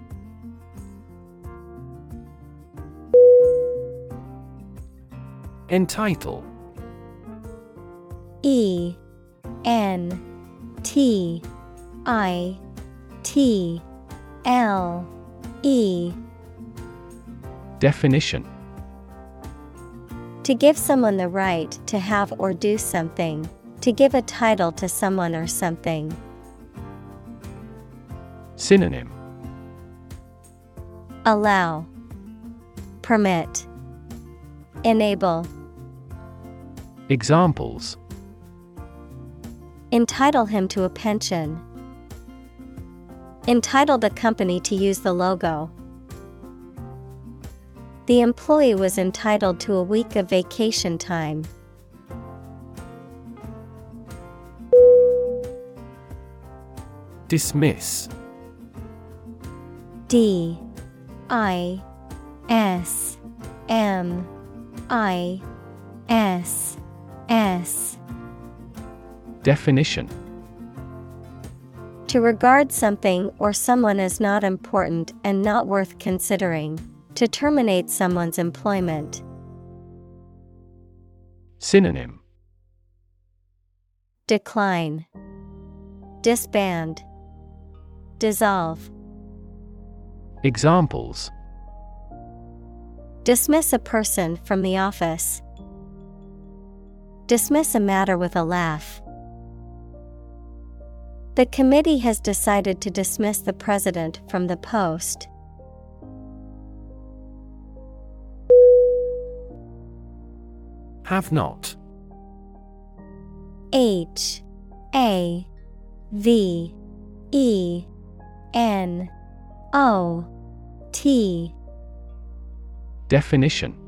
Entitle E N T I T L E Definition To give someone the right to have or do something, to give a title to someone or something. Synonym Allow, Permit, Enable. Examples Entitle him to a pension. Entitle the company to use the logo. The employee was entitled to a week of vacation time. Dismiss D I S M I S S Definition To regard something or someone as not important and not worth considering. To terminate someone's employment. Synonym Decline. Disband. Dissolve. Examples Dismiss a person from the office. Dismiss a matter with a laugh. The committee has decided to dismiss the president from the post. Have not H A V E N O T Definition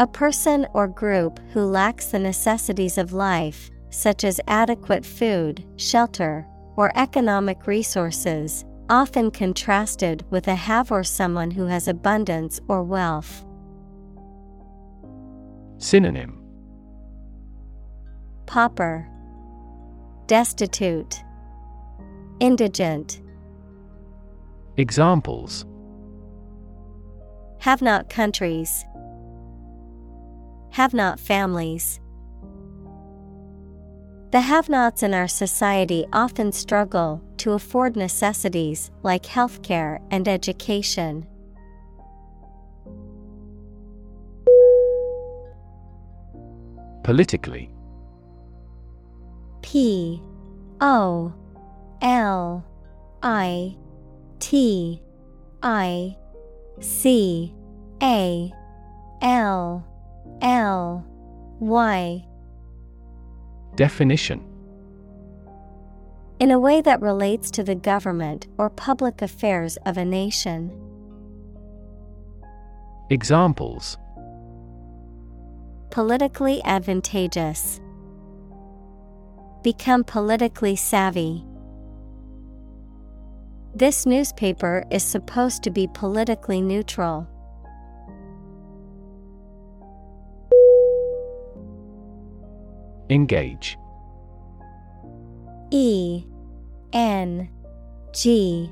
A person or group who lacks the necessities of life, such as adequate food, shelter, or economic resources, often contrasted with a have or someone who has abundance or wealth. Synonym Pauper, Destitute, Indigent. Examples Have not countries. Have not families. The have nots in our society often struggle to afford necessities like healthcare and education. Politically P O L I T I C A L L Why? Definition In a way that relates to the government or public affairs of a nation. Examples Politically advantageous. Become politically savvy. This newspaper is supposed to be politically neutral. Engage. E N G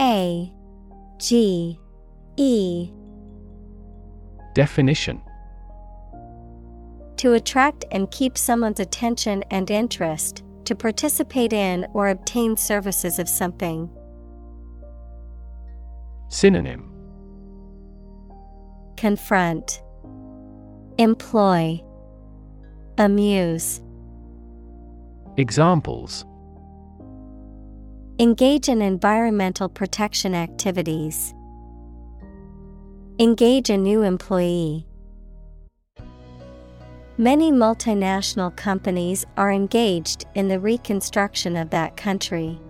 A G E. Definition. To attract and keep someone's attention and interest, to participate in or obtain services of something. Synonym. Confront, Employ, Amuse. Examples Engage in environmental protection activities. Engage a new employee. Many multinational companies are engaged in the reconstruction of that country.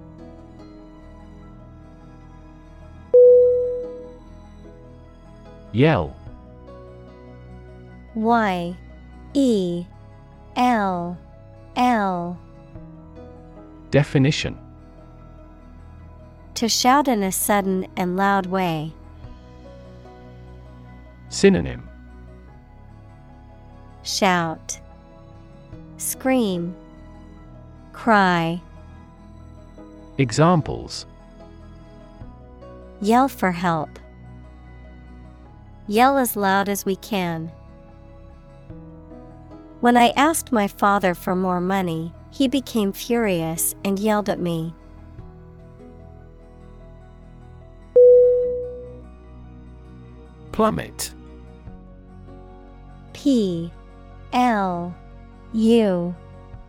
Yell Y E L L. Definition. To shout in a sudden and loud way. Synonym. Shout, Scream, Cry, Examples. Yell for help. Yell as loud as we can. When I asked my father for more money, he became furious and yelled at me. Plummet. P L U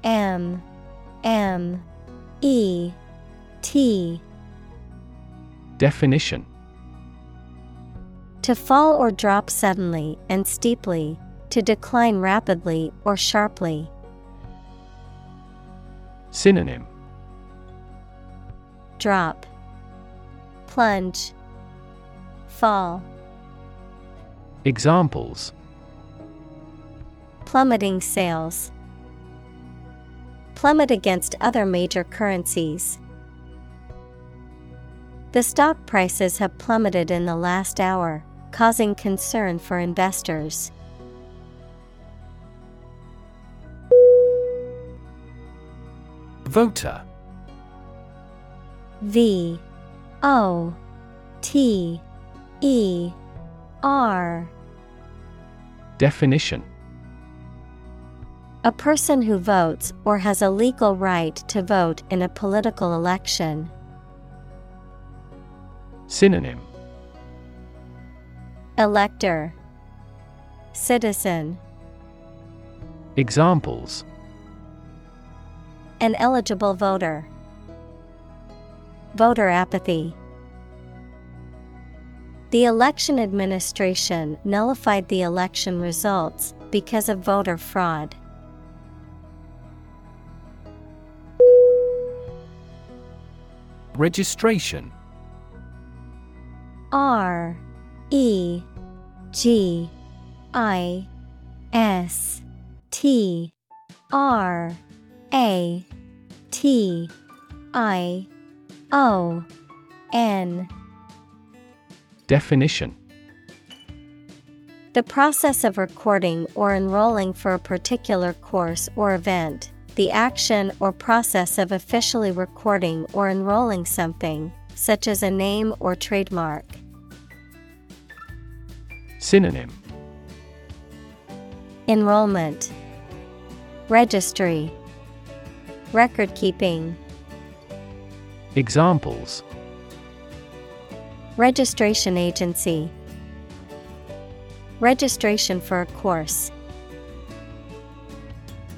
M M E T. Definition. To fall or drop suddenly and steeply, to decline rapidly or sharply. Synonym Drop, Plunge, Fall. Examples Plummeting sales. Plummet against other major currencies. The stock prices have plummeted in the last hour, causing concern for investors. Voter. V O T E R. Definition. A person who votes or has a legal right to vote in a political election. Synonym. Elector. Citizen. Examples An eligible voter. Voter apathy. The election administration nullified the election results because of voter fraud. Registration R E G I S T R A T I O N. Definition. The process of recording or enrolling for a particular course or event, the action or process of officially recording or enrolling something, such as a name or trademark. Synonym. Enrollment, Registry, Record keeping, Examples Registration Agency, Registration for a course.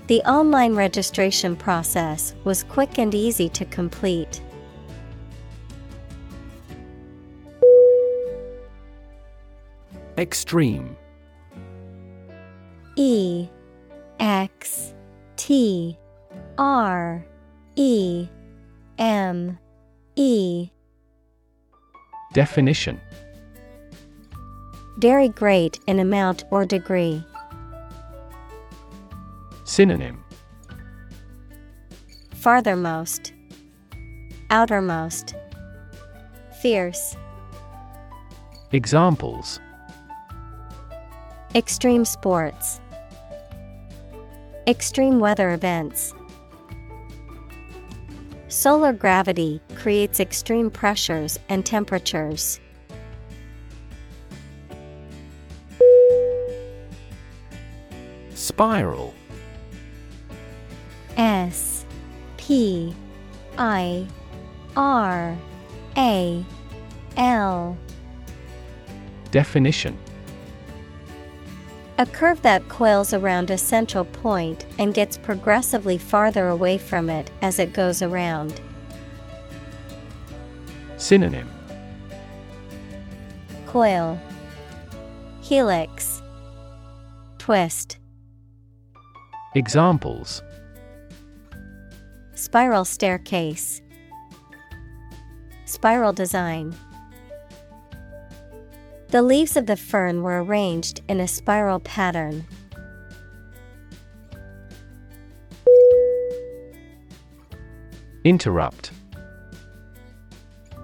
The online registration process was quick and easy to complete. Extreme E X T R E M E. Definition. Very great in amount or degree. Synonym. Farthermost, Outermost, Fierce. Examples. Extreme sports, Extreme weather events. Solar gravity creates extreme pressures and temperatures. Spiral. S P I R A L. Definition A curve that coils around a central point and gets progressively farther away from it as it goes around. Synonym. Coil. Helix. Twist. Examples. Spiral staircase. Spiral design The leaves of the fern were arranged in a spiral pattern. Interrupt.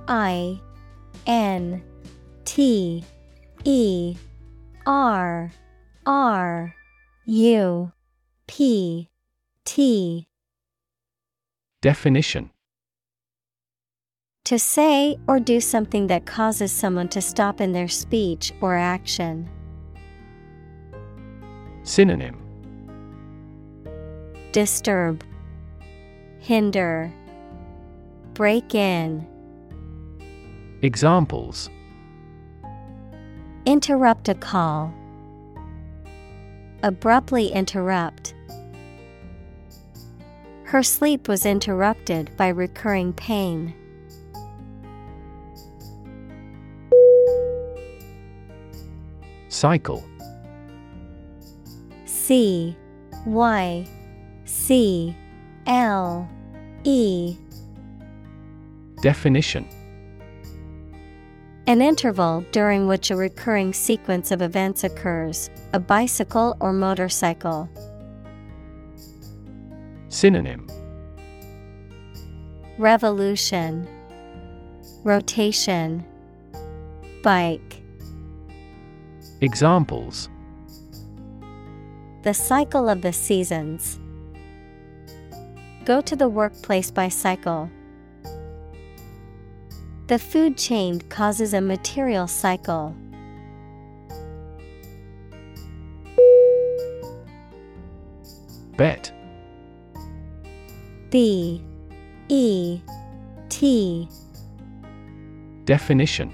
I N T E R R U P T. Definition To say or do something that causes someone to stop in their speech or action. Synonym Disturb, Hinder, Break in, Examples Interrupt a call. Abruptly interrupt. Her sleep was interrupted by recurring pain. Cycle. C Y C L E. Definition. An interval during which a recurring sequence of events occurs, a bicycle or motorcycle. Synonym. Revolution, Rotation, Bike. Examples The cycle of the seasons. Go to the workplace by cycle. The food chain causes a material cycle. Bet B E T Definition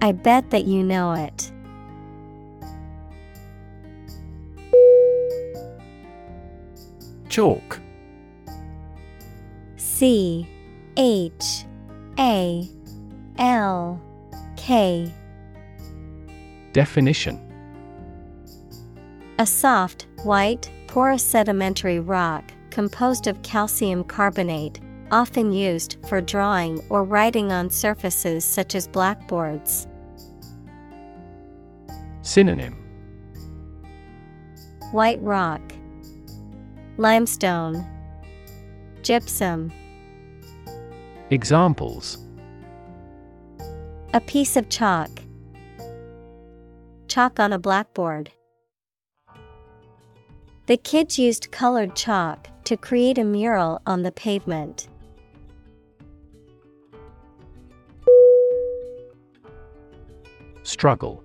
I bet that you know it. Chalk C H A L K. Definition A soft, white, porous sedimentary rock composed of calcium carbonate, often used for drawing or writing on surfaces such as blackboards. Synonym White rock, Limestone, Gypsum. Examples A piece of chalk. Chalk on a blackboard. The kids used colored chalk to create a mural on the pavement. Struggle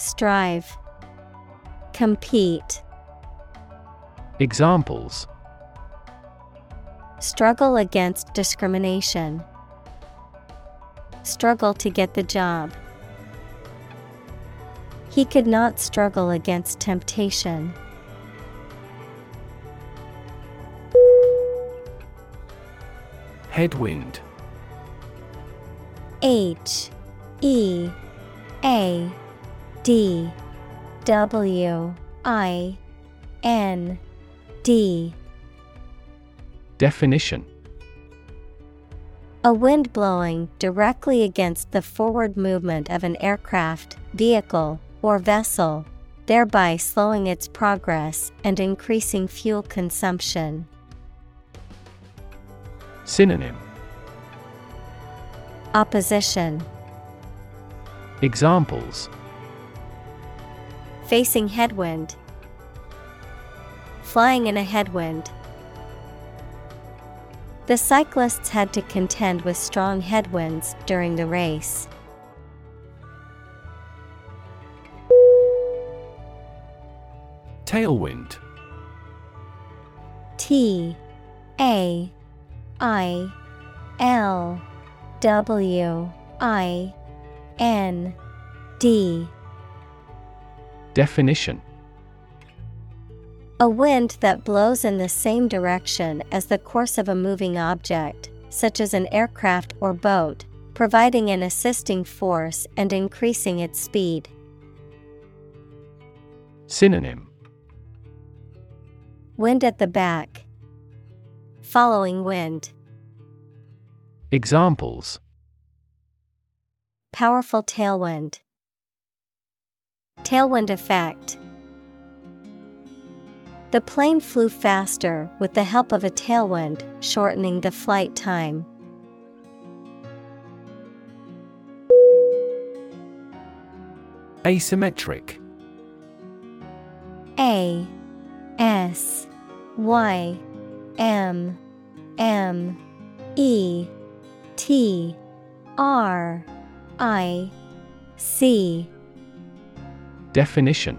Strive, Compete. Examples Struggle against discrimination. Struggle to get the job. He could not struggle against temptation. Headwind H E A D W I N D. Definition. A wind blowing directly against the forward movement of an aircraft, vehicle, or vessel, thereby slowing its progress and increasing fuel consumption. Synonym. Opposition. Examples Facing headwind. Flying in a headwind. The cyclists had to contend with strong headwinds during the race. Tailwind T A I L W I N D Definition A wind that blows in the same direction as the course of a moving object, such as an aircraft or boat, providing an assisting force and increasing its speed. Synonym Wind at the back. Following wind. Examples Powerful tailwind. Tailwind effect. The plane flew faster with the help of a tailwind, shortening the flight time. Asymmetric A S Y M M E T R I C Definition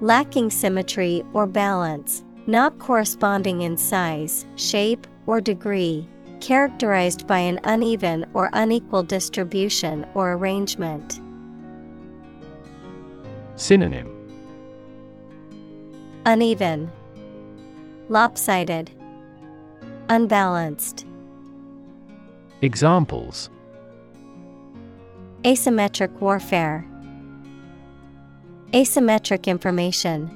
Lacking symmetry or balance, not corresponding in size, shape, or degree, characterized by an uneven or unequal distribution or arrangement. Synonym Uneven, Lopsided, Unbalanced. Examples Asymmetric warfare. Asymmetric information.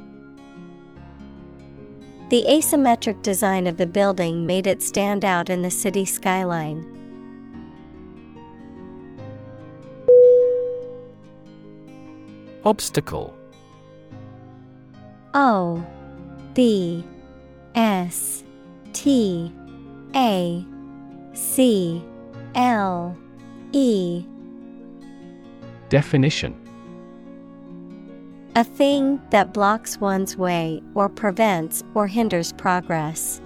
The asymmetric design of the building made it stand out in the city skyline. Obstacle O B S T A C L E Definition A thing that blocks one's way or prevents or hinders progress.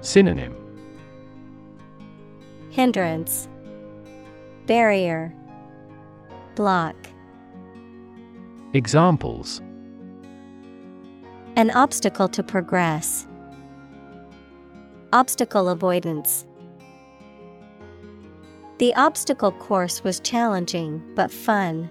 Synonym Hindrance, Barrier, Block. Examples An obstacle to progress. Obstacle avoidance. The obstacle course was challenging but fun.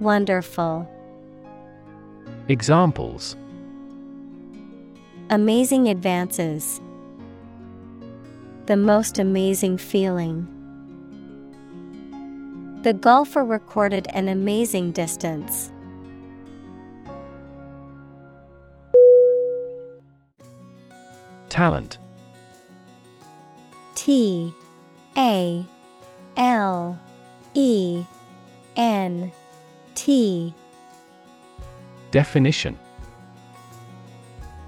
Wonderful. Examples Amazing advances. The most amazing feeling. The golfer recorded an amazing distance. Talent T A L E N T. Definition.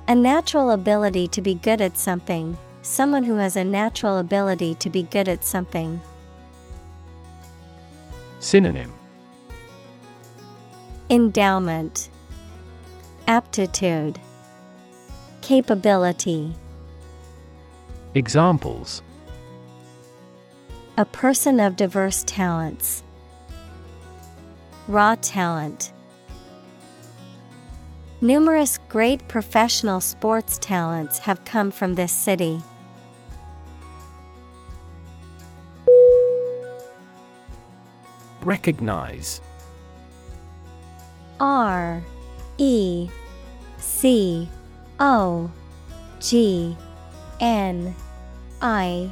A natural ability to be good at something, someone who has a natural ability to be good at something. Synonym. Endowment, Aptitude, Capability. Examples. A person of diverse talents. Raw talent. Numerous great professional sports talents have come from this city. Recognize R E C O G N I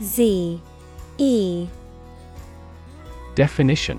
Z E Definition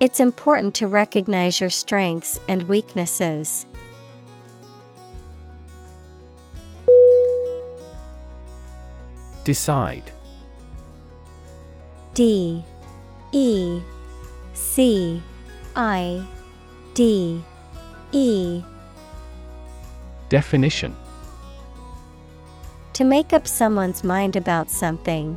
It's important to recognize your strengths and weaknesses. Decide. D. E. C. I. D. E. Definition. To make up someone's mind about something,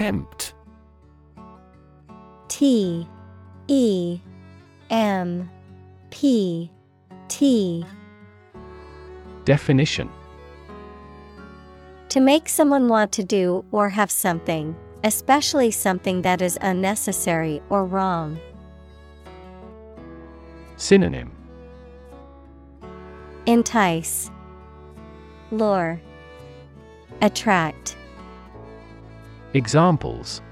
Tempt T E M P T. Definition. To make someone want to do or have something, especially something that is unnecessary or wrong. Synonym. Entice, Lure, Attract. Examples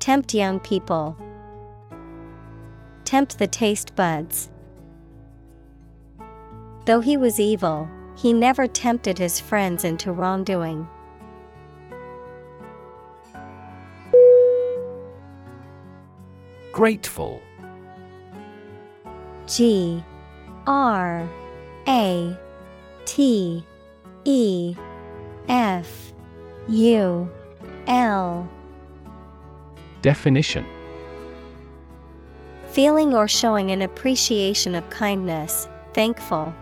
Tempt young people. Tempt the taste buds. Though he was evil, he never tempted his friends into wrongdoing. Grateful G R A T E F U L Definition Feeling or showing an appreciation of kindness, thankful.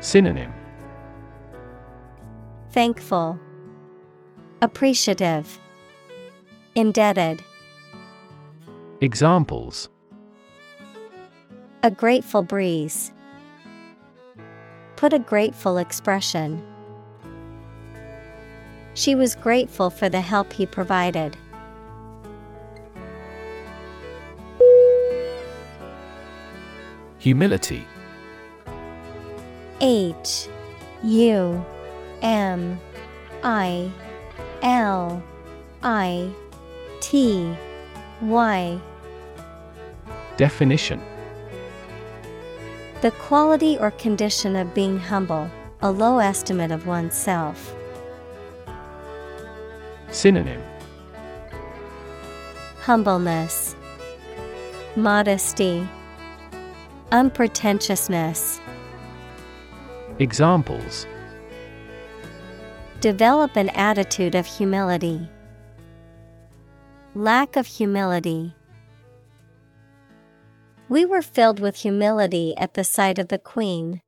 Synonym Thankful, Appreciative, Indebted. Examples A grateful breeze. Put a grateful expression. She was grateful for the help he provided. Humility H U M I L I T Y Definition The quality or condition of being humble, a low estimate of oneself. Synonym Humbleness, Modesty, Unpretentiousness. Examples Develop an attitude of humility. Lack of humility. We were filled with humility at the sight of the Queen.